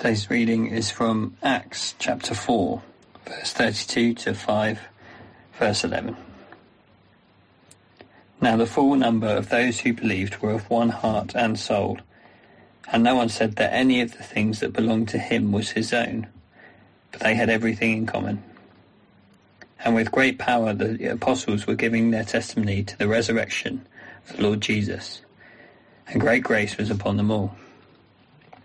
Today's reading is from Acts chapter 4, verse 32 to 5, verse 11. Now the full number of those who believed were of one heart and soul, and no one said that any of the things that belonged to him was his own, but they had everything in common. And with great power the apostles were giving their testimony to the resurrection of the Lord Jesus, and great grace was upon them all.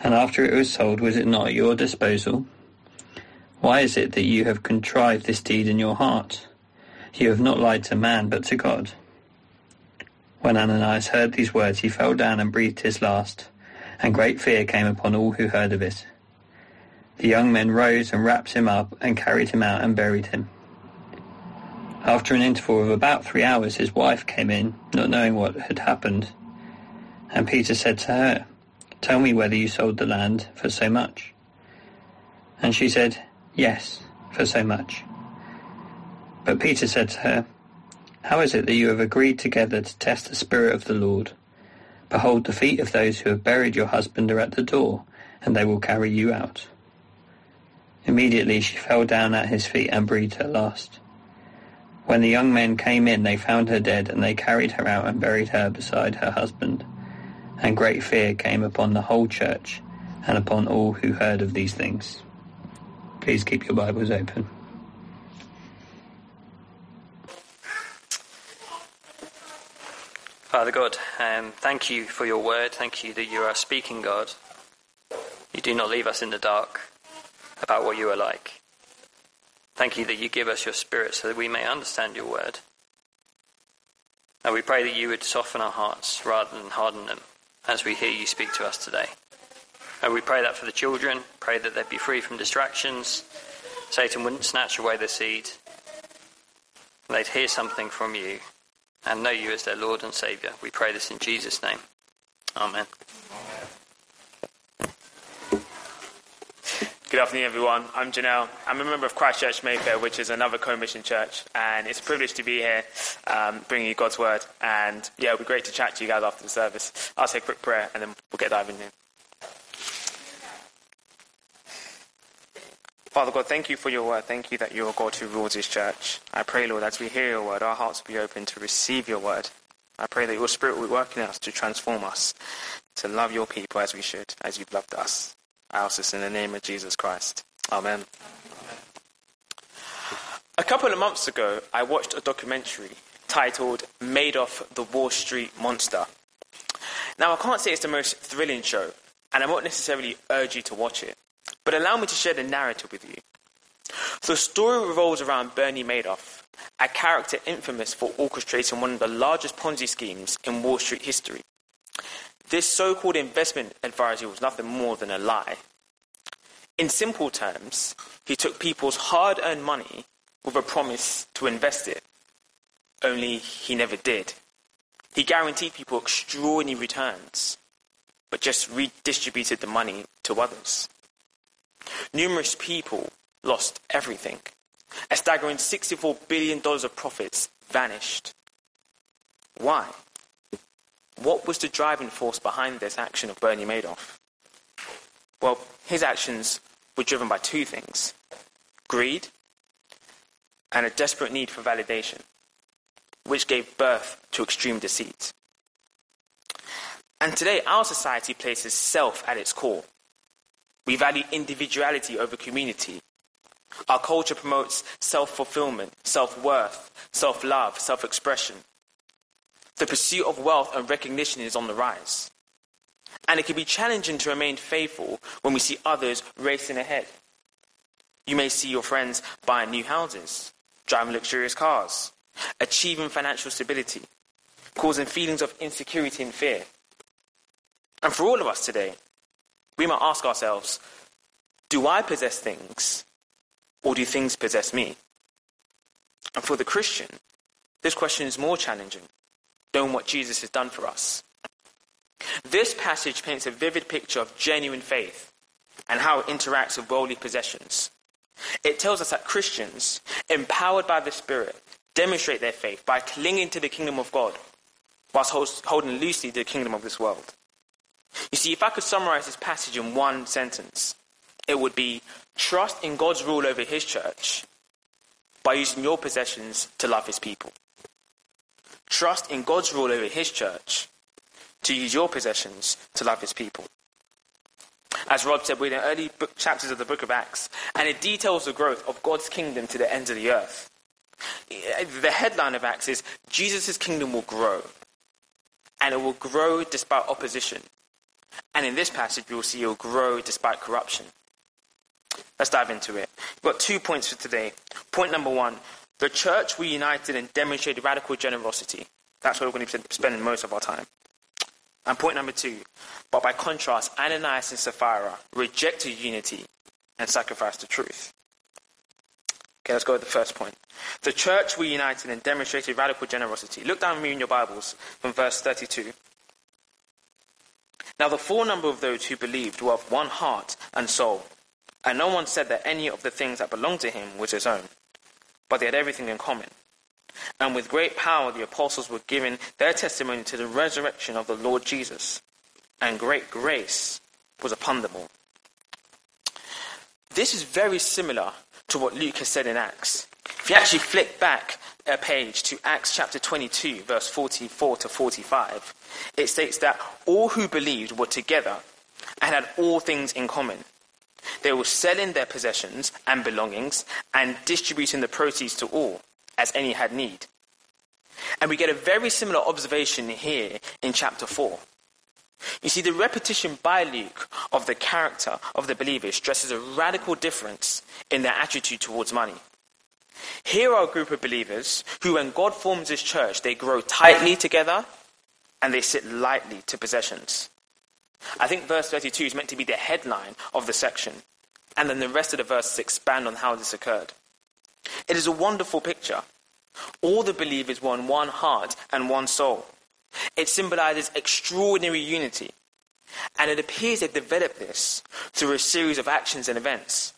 And after it was sold, was it not at your disposal? Why is it that you have contrived this deed in your heart? You have not lied to man, but to God. When Ananias heard these words, he fell down and breathed his last, and great fear came upon all who heard of it. The young men rose and wrapped him up and carried him out and buried him. After an interval of about three hours, his wife came in, not knowing what had happened. And Peter said to her, Tell me whether you sold the land for so much. And she said, Yes, for so much. But Peter said to her, How is it that you have agreed together to test the Spirit of the Lord? Behold, the feet of those who have buried your husband are at the door, and they will carry you out. Immediately she fell down at his feet and breathed her last. When the young men came in, they found her dead, and they carried her out and buried her beside her husband. And great fear came upon the whole church and upon all who heard of these things. Please keep your Bibles open. Father God, um, thank you for your word. Thank you that you are speaking, God. You do not leave us in the dark about what you are like. Thank you that you give us your spirit so that we may understand your word. And we pray that you would soften our hearts rather than harden them as we hear you speak to us today. And we pray that for the children, pray that they'd be free from distractions, Satan wouldn't snatch away the seed, they'd hear something from you and know you as their Lord and Saviour. We pray this in Jesus' name. Amen. Good afternoon, everyone. I'm Janelle. I'm a member of Christ Church Mayfair, which is another co-mission church, and it's a privilege to be here, um, bringing you God's word. And yeah, it'll be great to chat to you guys after the service. I'll say a quick prayer, and then we'll get diving in. Father God, thank you for your word. Thank you that you are God who rules this church. I pray, Lord, as we hear your word, our hearts will be open to receive your word. I pray that your spirit will work in us to transform us, to love your people as we should, as you've loved us. I ask this in the name of Jesus Christ. Amen. A couple of months ago, I watched a documentary titled Madoff the Wall Street Monster. Now, I can't say it's the most thrilling show, and I won't necessarily urge you to watch it. But allow me to share the narrative with you. The story revolves around Bernie Madoff, a character infamous for orchestrating one of the largest Ponzi schemes in Wall Street history. This so called investment advisor was nothing more than a lie. In simple terms, he took people's hard earned money with a promise to invest it, only he never did. He guaranteed people extraordinary returns, but just redistributed the money to others. Numerous people lost everything. A staggering $64 billion of profits vanished. Why? What was the driving force behind this action of Bernie Madoff? Well, his actions were driven by two things greed and a desperate need for validation, which gave birth to extreme deceit. And today, our society places self at its core. We value individuality over community. Our culture promotes self fulfillment, self worth, self love, self expression. The pursuit of wealth and recognition is on the rise. And it can be challenging to remain faithful when we see others racing ahead. You may see your friends buying new houses, driving luxurious cars, achieving financial stability, causing feelings of insecurity and fear. And for all of us today, we might ask ourselves do I possess things, or do things possess me? And for the Christian, this question is more challenging, knowing what Jesus has done for us. This passage paints a vivid picture of genuine faith and how it interacts with worldly possessions. It tells us that Christians, empowered by the Spirit, demonstrate their faith by clinging to the kingdom of God, whilst holding loosely to the kingdom of this world. You see, if I could summarize this passage in one sentence, it would be trust in God's rule over his church by using your possessions to love his people. Trust in God's rule over his church to use your possessions to love his people. As Rob said, we're in the early book, chapters of the book of Acts, and it details the growth of God's kingdom to the ends of the earth. The headline of Acts is Jesus' kingdom will grow, and it will grow despite opposition. And in this passage, we will see it will grow despite corruption. Let's dive into it. We've got two points for today. Point number one the church we united and demonstrated radical generosity. That's where we're going to be spending most of our time. And point number two, but by contrast, Ananias and Sapphira rejected unity and sacrificed the truth. Okay, let's go with the first point. The church we united and demonstrated radical generosity. Look down with me in your Bibles from verse 32. Now the full number of those who believed were of one heart and soul, and no one said that any of the things that belonged to him was his own, but they had everything in common. And with great power the apostles were giving their testimony to the resurrection of the Lord Jesus, and great grace was upon them all. This is very similar to what Luke has said in Acts. If you actually flick back a page to Acts chapter 22, verse 44 to 45, it states that all who believed were together and had all things in common. They were selling their possessions and belongings and distributing the proceeds to all, as any had need. And we get a very similar observation here in chapter 4. You see, the repetition by Luke of the character of the believers stresses a radical difference in their attitude towards money. Here are a group of believers who, when God forms his church, they grow tightly together and they sit lightly to possessions. I think verse 32 is meant to be the headline of the section, and then the rest of the verses expand on how this occurred. It is a wonderful picture. All the believers were on one heart and one soul. It symbolizes extraordinary unity, and it appears they developed this through a series of actions and events.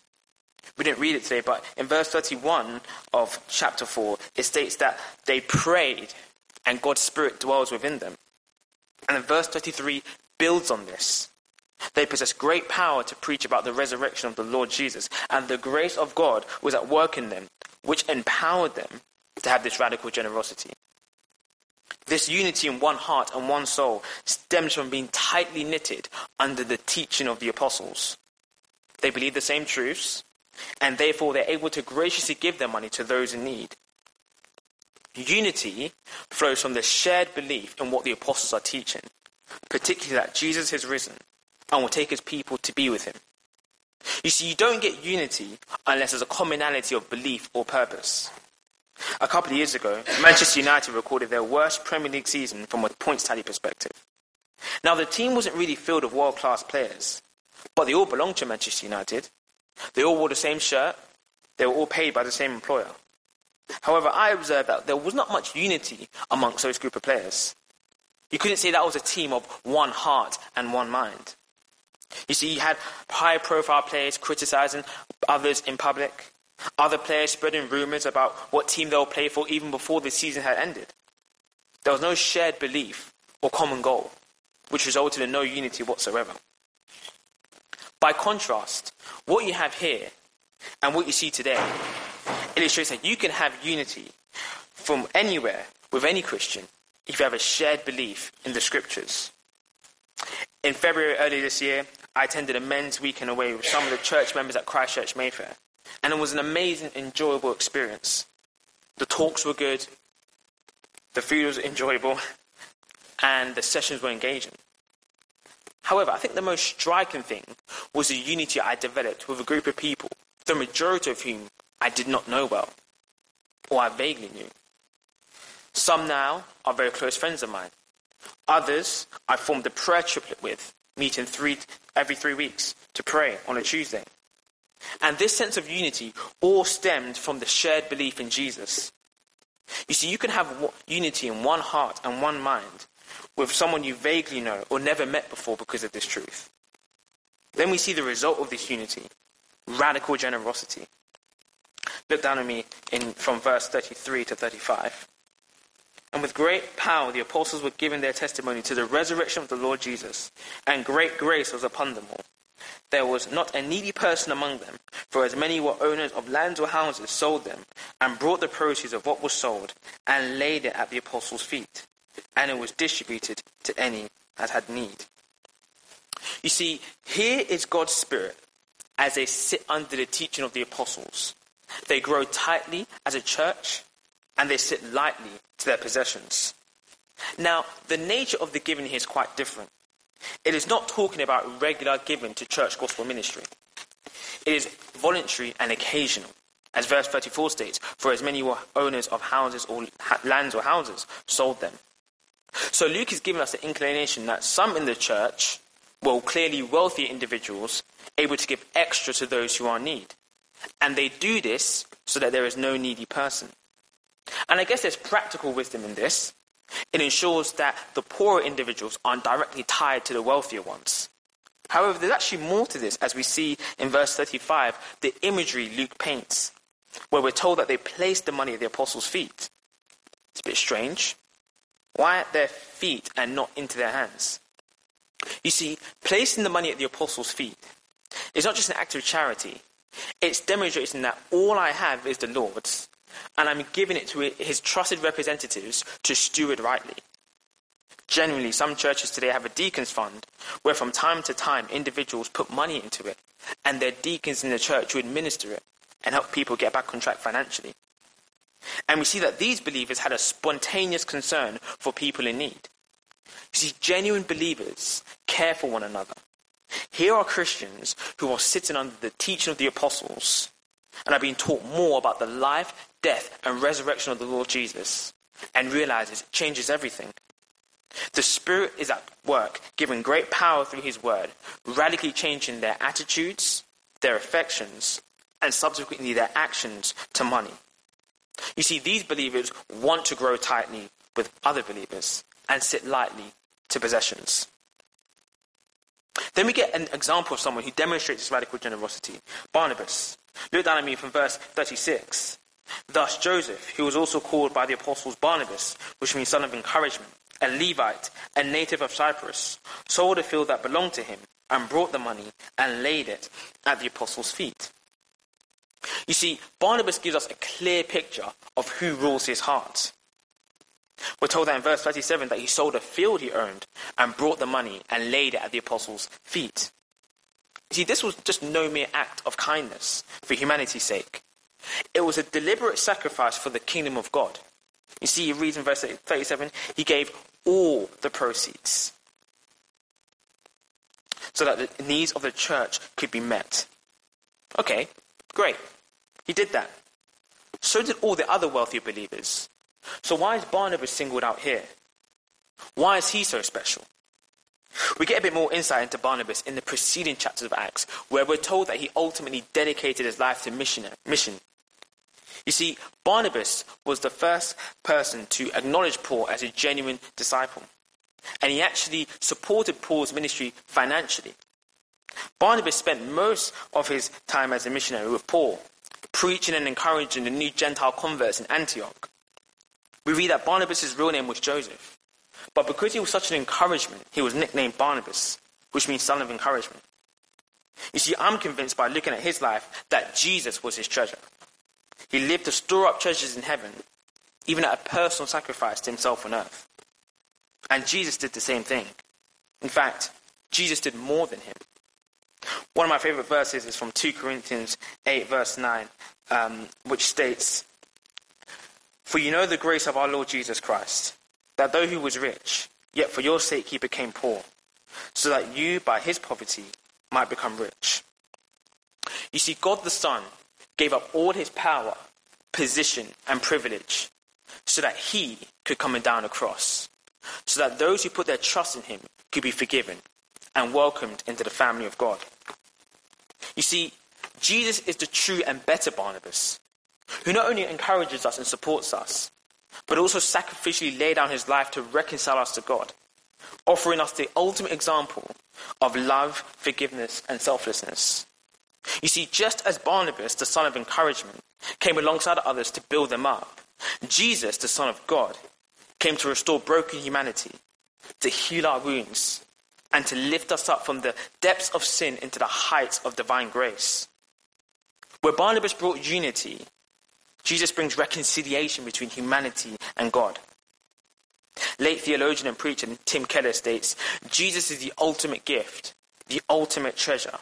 We didn't read it today, but in verse 31 of chapter 4, it states that they prayed and God's Spirit dwells within them. And in verse 33 builds on this. They possess great power to preach about the resurrection of the Lord Jesus, and the grace of God was at work in them, which empowered them to have this radical generosity. This unity in one heart and one soul stems from being tightly knitted under the teaching of the apostles. They believe the same truths, and therefore they're able to graciously give their money to those in need. Unity flows from the shared belief in what the apostles are teaching, particularly that Jesus has risen and will take his people to be with him. You see, you don't get unity unless there's a commonality of belief or purpose. A couple of years ago, Manchester United recorded their worst Premier League season from a points tally perspective. Now, the team wasn't really filled with world class players, but they all belonged to Manchester United. They all wore the same shirt, they were all paid by the same employer. However, I observed that there was not much unity amongst those group of players. You couldn't say that was a team of one heart and one mind. You see, you had high profile players criticizing others in public, other players spreading rumors about what team they'll play for even before the season had ended. There was no shared belief or common goal, which resulted in no unity whatsoever. By contrast, what you have here and what you see today illustrates that you can have unity from anywhere with any Christian if you have a shared belief in the scriptures. In February earlier this year, I attended a men's weekend away with some of the church members at Christ Church Mayfair. and it was an amazing, enjoyable experience. The talks were good, the food was enjoyable, and the sessions were engaging. However, I think the most striking thing was the unity I developed with a group of people, the majority of whom I did not know well, or I vaguely knew. Some now are very close friends of mine. Others I formed a prayer triplet with, meeting three, every three weeks to pray on a Tuesday. And this sense of unity all stemmed from the shared belief in Jesus. You see, you can have unity in one heart and one mind with someone you vaguely know or never met before because of this truth. Then we see the result of this unity radical generosity. Look down at me in, from verse 33 to 35. And with great power the apostles were giving their testimony to the resurrection of the Lord Jesus, and great grace was upon them all. There was not a needy person among them, for as many were owners of lands or houses sold them, and brought the proceeds of what was sold, and laid it at the apostles' feet, and it was distributed to any that had need. You see, here is God's Spirit as they sit under the teaching of the apostles. They grow tightly as a church, and they sit lightly to their possessions. Now, the nature of the giving here is quite different. It is not talking about regular giving to church gospel ministry. It is voluntary and occasional. As verse 34 states, for as many were owners of houses or lands or houses sold them. So Luke is giving us the inclination that some in the church, well, clearly wealthy individuals, able to give extra to those who are in need. And they do this so that there is no needy person. And I guess there's practical wisdom in this. It ensures that the poorer individuals aren't directly tied to the wealthier ones. However, there's actually more to this, as we see in verse 35, the imagery Luke paints, where we're told that they placed the money at the apostles' feet. It's a bit strange. Why at their feet and not into their hands? You see, placing the money at the apostles' feet is not just an act of charity, it's demonstrating that all I have is the Lord's, and I'm giving it to his trusted representatives to steward rightly. Generally, some churches today have a deacons fund where from time to time individuals put money into it, and they're deacons in the church who administer it and help people get back on track financially. And we see that these believers had a spontaneous concern for people in need. You see, genuine believers care for one another. Here are Christians who are sitting under the teaching of the apostles and are being taught more about the life, death, and resurrection of the Lord Jesus and realizes it changes everything. The Spirit is at work, giving great power through His Word, radically changing their attitudes, their affections, and subsequently their actions to money. You see, these believers want to grow tightly with other believers and sit lightly to possessions. Then we get an example of someone who demonstrates this radical generosity Barnabas. Look down at me from verse 36. Thus Joseph, who was also called by the apostles Barnabas, which means son of encouragement, a Levite, a native of Cyprus, sold a field that belonged to him and brought the money and laid it at the apostles' feet. You see, Barnabas gives us a clear picture of who rules his heart. We're told that in verse 37 that he sold a field he owned and brought the money and laid it at the apostles' feet. You see, this was just no mere act of kindness for humanity's sake. It was a deliberate sacrifice for the kingdom of God. You see, he reads in verse 37 he gave all the proceeds so that the needs of the church could be met. Okay, great. He did that. So did all the other wealthy believers. So why is Barnabas singled out here? Why is he so special? We get a bit more insight into Barnabas in the preceding chapters of Acts, where we're told that he ultimately dedicated his life to mission. You see, Barnabas was the first person to acknowledge Paul as a genuine disciple, and he actually supported Paul's ministry financially. Barnabas spent most of his time as a missionary with Paul, preaching and encouraging the new Gentile converts in Antioch. We read that Barnabas' real name was Joseph. But because he was such an encouragement, he was nicknamed Barnabas, which means son of encouragement. You see, I'm convinced by looking at his life that Jesus was his treasure. He lived to store up treasures in heaven, even at a personal sacrifice to himself on earth. And Jesus did the same thing. In fact, Jesus did more than him. One of my favorite verses is from 2 Corinthians 8, verse 9, um, which states, For you know the grace of our Lord Jesus Christ, that though he was rich, yet for your sake he became poor, so that you, by his poverty, might become rich. You see, God the Son gave up all his power, position, and privilege so that he could come and down a cross, so that those who put their trust in him could be forgiven and welcomed into the family of God. You see, Jesus is the true and better Barnabas, who not only encourages us and supports us, but also sacrificially laid down his life to reconcile us to God, offering us the ultimate example of love, forgiveness, and selflessness. You see, just as Barnabas, the son of encouragement, came alongside others to build them up, Jesus, the Son of God, came to restore broken humanity, to heal our wounds, and to lift us up from the depths of sin into the heights of divine grace. Where Barnabas brought unity, Jesus brings reconciliation between humanity and God. Late theologian and preacher Tim Keller states Jesus is the ultimate gift, the ultimate treasure.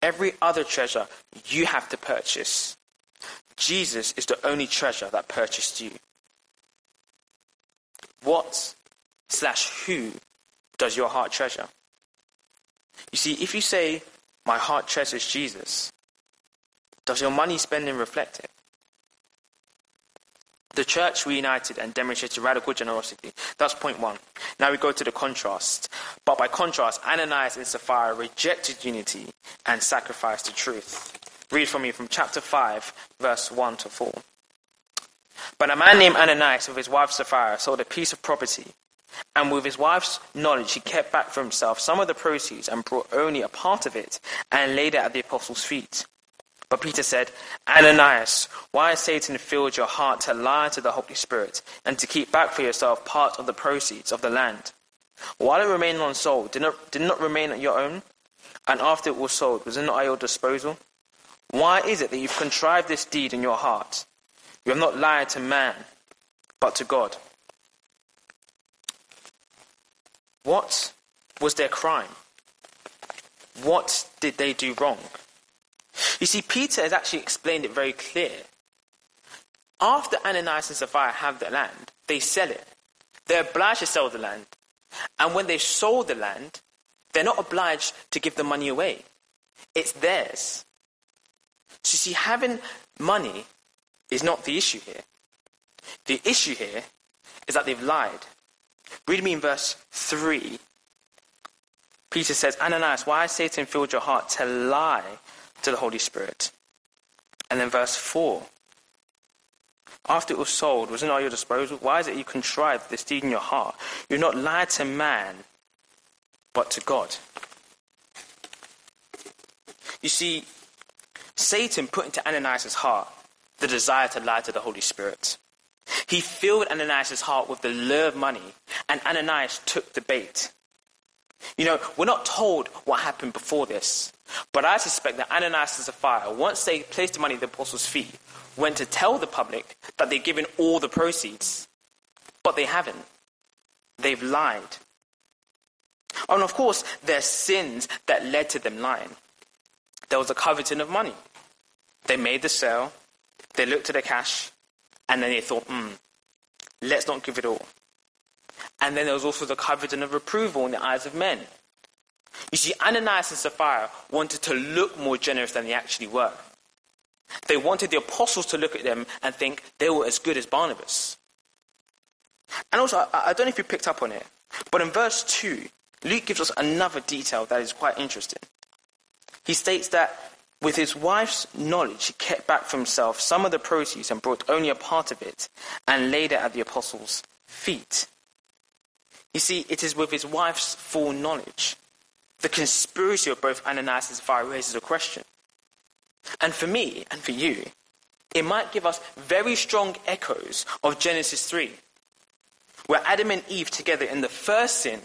Every other treasure you have to purchase. Jesus is the only treasure that purchased you. What slash who does your heart treasure? You see, if you say, My heart treasures Jesus, does your money spending reflect it? The church reunited and demonstrated radical generosity. That's point one. Now we go to the contrast. But by contrast, Ananias and Sapphira rejected unity and sacrificed the truth. Read for me from chapter 5, verse 1 to 4. But a man named Ananias, with his wife Sapphira, sold a piece of property. And with his wife's knowledge, he kept back for himself some of the proceeds and brought only a part of it and laid it at the apostles' feet. But Peter said, Ananias, why has Satan filled your heart to lie to the Holy Spirit and to keep back for yourself part of the proceeds of the land? While it remained unsold, did not, did not remain at your own? And after it was sold, was it not at your disposal? Why is it that you've contrived this deed in your heart? You have not lied to man, but to God. What was their crime? What did they do wrong? You see, Peter has actually explained it very clear. After Ananias and Sapphira have the land, they sell it. They're obliged to sell the land. And when they sold the land, they're not obliged to give the money away. It's theirs. So you see, having money is not the issue here. The issue here is that they've lied. Read me in verse 3. Peter says, Ananias, why has Satan filled your heart to lie to the Holy Spirit? And then verse 4. After it was sold, was it not at your disposal? Why is it you contrived this deed in your heart? You're not lied to man, but to God. You see, Satan put into Ananias' heart the desire to lie to the Holy Spirit. He filled Ananias' heart with the lure of money, and Ananias took the bait. You know, we're not told what happened before this, but I suspect that Ananias and Sapphira, once they placed the money at the apostles' feet, went to tell the public that they'd given all the proceeds. But they haven't. They've lied. And of course, there's sins that led to them lying. There was a coveting of money. They made the sale, they looked at the cash, and then they thought, hmm, let's not give it all. And then there was also the coveting of approval in the eyes of men. You see, Ananias and Sapphira wanted to look more generous than they actually were. They wanted the apostles to look at them and think they were as good as Barnabas. And also, I, I don't know if you picked up on it, but in verse 2, Luke gives us another detail that is quite interesting. He states that with his wife's knowledge, he kept back for himself some of the proceeds and brought only a part of it and laid it at the apostles' feet. You see, it is with his wife's full knowledge. The conspiracy of both Ananias and Sapphira raises a question. And for me and for you, it might give us very strong echoes of Genesis 3, where Adam and Eve together in the first sin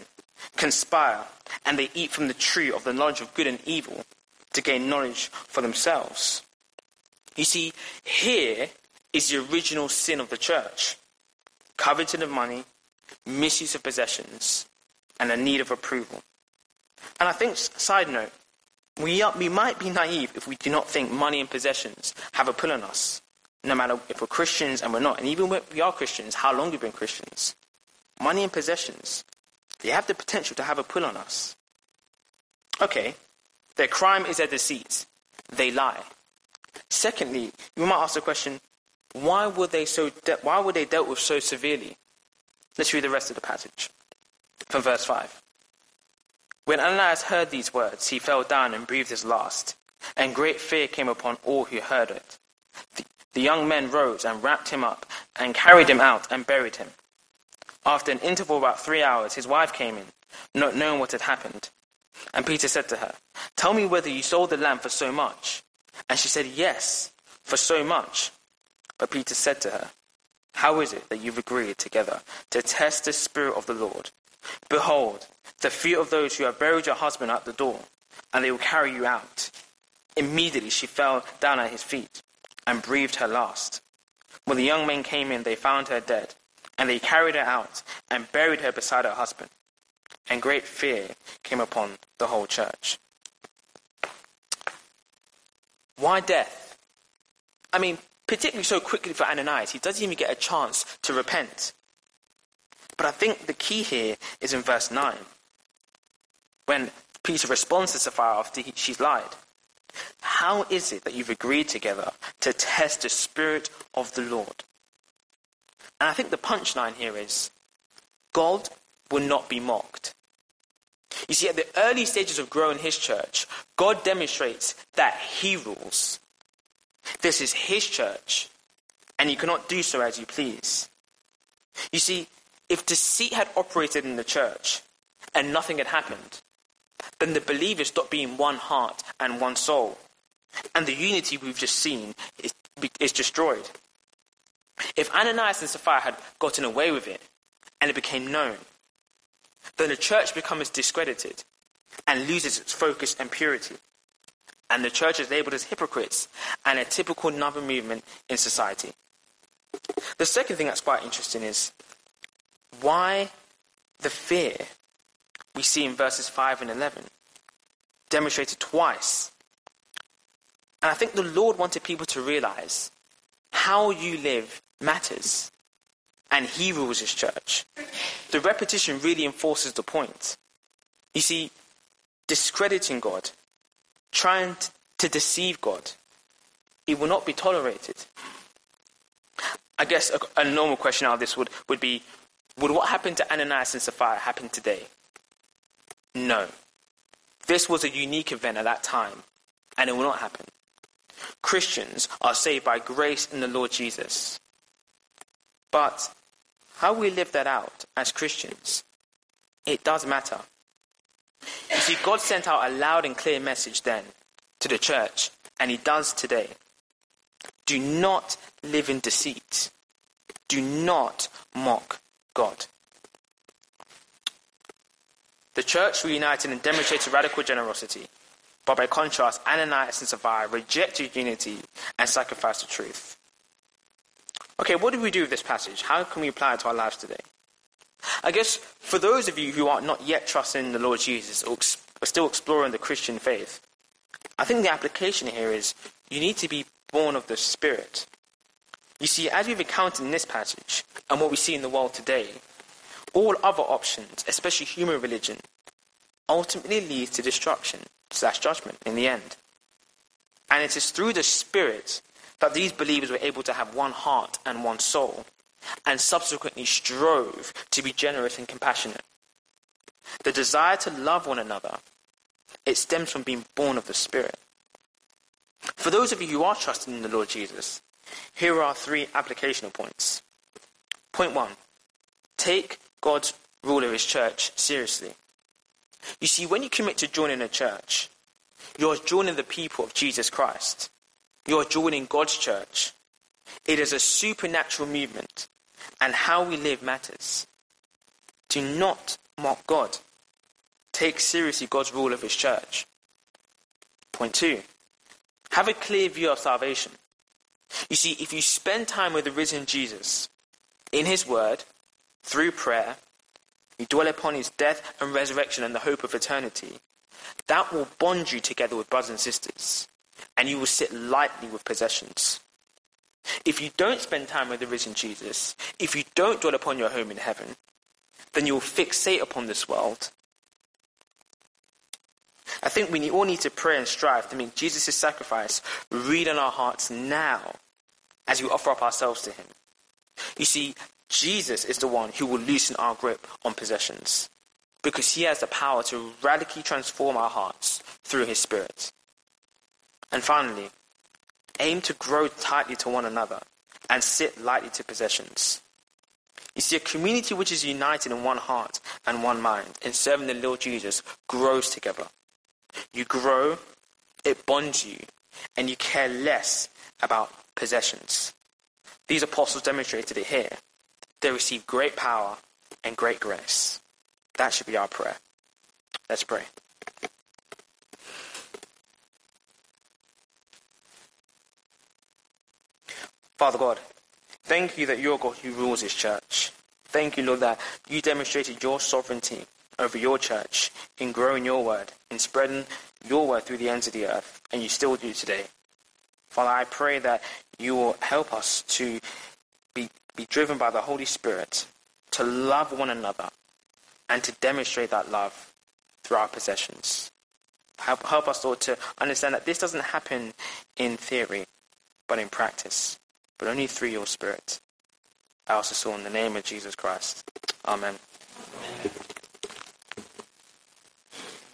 conspire and they eat from the tree of the knowledge of good and evil to gain knowledge for themselves. You see, here is the original sin of the church coveting of money, misuse of possessions, and a need of approval. And I think, side note, we, are, we might be naive if we do not think money and possessions have a pull on us, no matter if we're Christians and we're not. And even when we are Christians, how long we've been Christians. Money and possessions, they have the potential to have a pull on us. Okay, their crime is their deceit. They lie. Secondly, you might ask the question, why were they so de- why were they dealt with so severely? Let's read the rest of the passage from verse 5. When Ananias heard these words, he fell down and breathed his last, and great fear came upon all who heard it. The, the young men rose and wrapped him up and carried him out and buried him. After an interval of about three hours, his wife came in, not knowing what had happened. And Peter said to her, Tell me whether you sold the land for so much. And she said, Yes, for so much. But Peter said to her, How is it that you've agreed together to test the Spirit of the Lord? Behold, the feet of those who have buried your husband at the door, and they will carry you out. Immediately she fell down at his feet and breathed her last. When the young men came in, they found her dead, and they carried her out and buried her beside her husband. And great fear came upon the whole church. Why death? I mean, particularly so quickly for Ananias. He doesn't even get a chance to repent. But I think the key here is in verse 9, when Peter responds to Sapphira after he, she's lied. How is it that you've agreed together to test the Spirit of the Lord? And I think the punchline here is God will not be mocked. You see, at the early stages of growing his church, God demonstrates that he rules. This is his church, and you cannot do so as you please. You see, if deceit had operated in the church and nothing had happened, then the believers stopped being one heart and one soul. And the unity we've just seen is, is destroyed. If Ananias and Sapphira had gotten away with it and it became known, then the church becomes discredited and loses its focus and purity. And the church is labeled as hypocrites and a typical another movement in society. The second thing that's quite interesting is why the fear we see in verses 5 and 11 demonstrated twice. And I think the Lord wanted people to realize how you live matters. And He rules His church. The repetition really enforces the point. You see, discrediting God, trying to deceive God, it will not be tolerated. I guess a, a normal question out of this would, would be would what happened to Ananias and Sapphira happen today? No. This was a unique event at that time, and it will not happen. Christians are saved by grace in the Lord Jesus. But how we live that out as Christians, it does matter. You see, God sent out a loud and clear message then to the church, and He does today. Do not live in deceit. Do not mock God. The church reunited and demonstrated radical generosity, but by contrast, Ananias and Sapphira rejected unity and sacrificed the truth. Okay, what do we do with this passage? How can we apply it to our lives today? I guess for those of you who are not yet trusting in the Lord Jesus or are still exploring the Christian faith, I think the application here is you need to be born of the Spirit. You see, as we've encountered in this passage and what we see in the world today, all other options, especially human religion, ultimately leads to destruction slash judgment in the end. And it is through the Spirit that these believers were able to have one heart and one soul, and subsequently strove to be generous and compassionate. The desire to love one another, it stems from being born of the Spirit. For those of you who are trusting in the Lord Jesus, here are three applicational points. Point one take God's rule of his church seriously. You see, when you commit to joining a church, you're joining the people of Jesus Christ. You're joining God's church. It is a supernatural movement, and how we live matters. Do not mock God. Take seriously God's rule of his church. Point two have a clear view of salvation. You see, if you spend time with the risen Jesus, in his word, through prayer, you dwell upon his death and resurrection and the hope of eternity, that will bond you together with brothers and sisters, and you will sit lightly with possessions. If you don't spend time with the risen Jesus, if you don't dwell upon your home in heaven, then you will fixate upon this world. I think we all need to pray and strive to make Jesus' sacrifice real in our hearts now as we offer up ourselves to Him. You see, Jesus is the one who will loosen our grip on possessions because He has the power to radically transform our hearts through His Spirit. And finally, aim to grow tightly to one another and sit lightly to possessions. You see, a community which is united in one heart and one mind in serving the Lord Jesus grows together. You grow, it bonds you, and you care less about possessions. These apostles demonstrated it here. They received great power and great grace. That should be our prayer. Let's pray. Father God, thank you that you're God who rules this church. Thank you, Lord, that you demonstrated your sovereignty over your church in growing your word, in spreading your word through the ends of the earth, and you still do today. Father, I pray that you will help us to be, be driven by the Holy Spirit to love one another and to demonstrate that love through our possessions. Help, help us, Lord, to understand that this doesn't happen in theory, but in practice but only through your Spirit. I also saw in the name of Jesus Christ. Amen. Amen.